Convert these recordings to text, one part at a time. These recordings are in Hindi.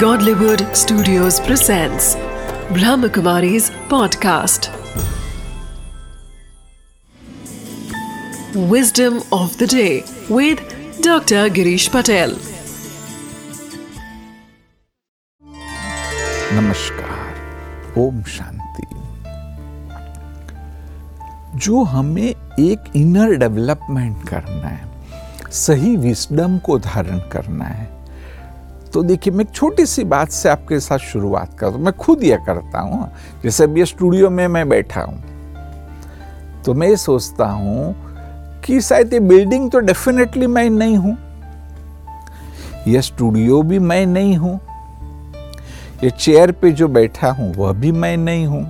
Godlywood Studios presents Brahmakumari's podcast. Wisdom of the day with Dr. Girish Patel. नमस्कार ओम शांति जो हमें एक इनर डेवलपमेंट करना है सही विस्डम को धारण करना है तो देखिए, मैं एक छोटी सी बात से आपके साथ शुरुआत करता हूँ। मैं खुद यह करता हूँ, जैसे अभी स्टूडियो में मैं बैठा हूँ। तो मैं ये सोचता हूँ कि शायद ये बिल्डिंग तो डेफिनेटली मैं नहीं हूँ। यह स्टूडियो भी मैं नहीं हूँ। ये चेयर पे जो बैठा हूँ, वह भी मैं नहीं हूँ।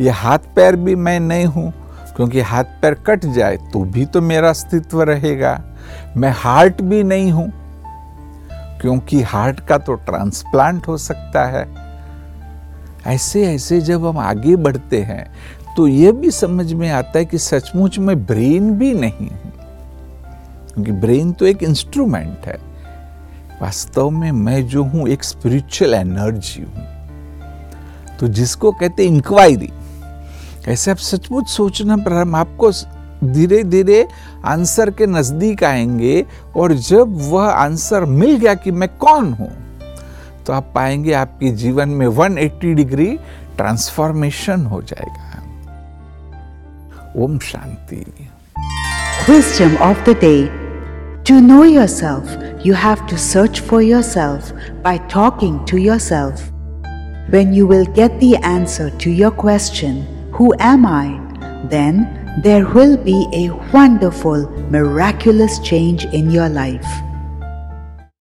ये हाथ पैर भी मैं नहीं हूँ, क्योंकि हाथ पैर कट जाए तो भी तो मेरा अस्तित्व रहेगा। मैं हार्ट भी नहीं हूँ। क्योंकि हार्ट का तो ट्रांसप्लांट हो सकता है। ऐसे ऐसे जब हम आगे बढ़ते हैं तो यह भी समझ में आता है कि सचमुच में ब्रेन भी नहीं हूँ। क्योंकि ब्रेन तो एक इंस्ट्रूमेंट है। वास्तव में मैं जो हूँ, एक स्पिरिचुअल एनर्जी हूँ। तो जिसको कहते इंक्वायरी ऐसे आप सचमुच सोचना, पर हम आपको धीरे धीरे आंसर के नज़दीक आएँगे और जब वह आंसर मिल गया कि मैं कौन हूँ तो आप पाएँगे आपके जीवन में 180 डिग्री ट्रांसफॉर्मेशन हो जाएगा। Om Shanti. Question of the day to know yourself you have to search for yourself by talking to yourself when you will get the answer to your question who am I then there will be a wonderful, miraculous change in your life.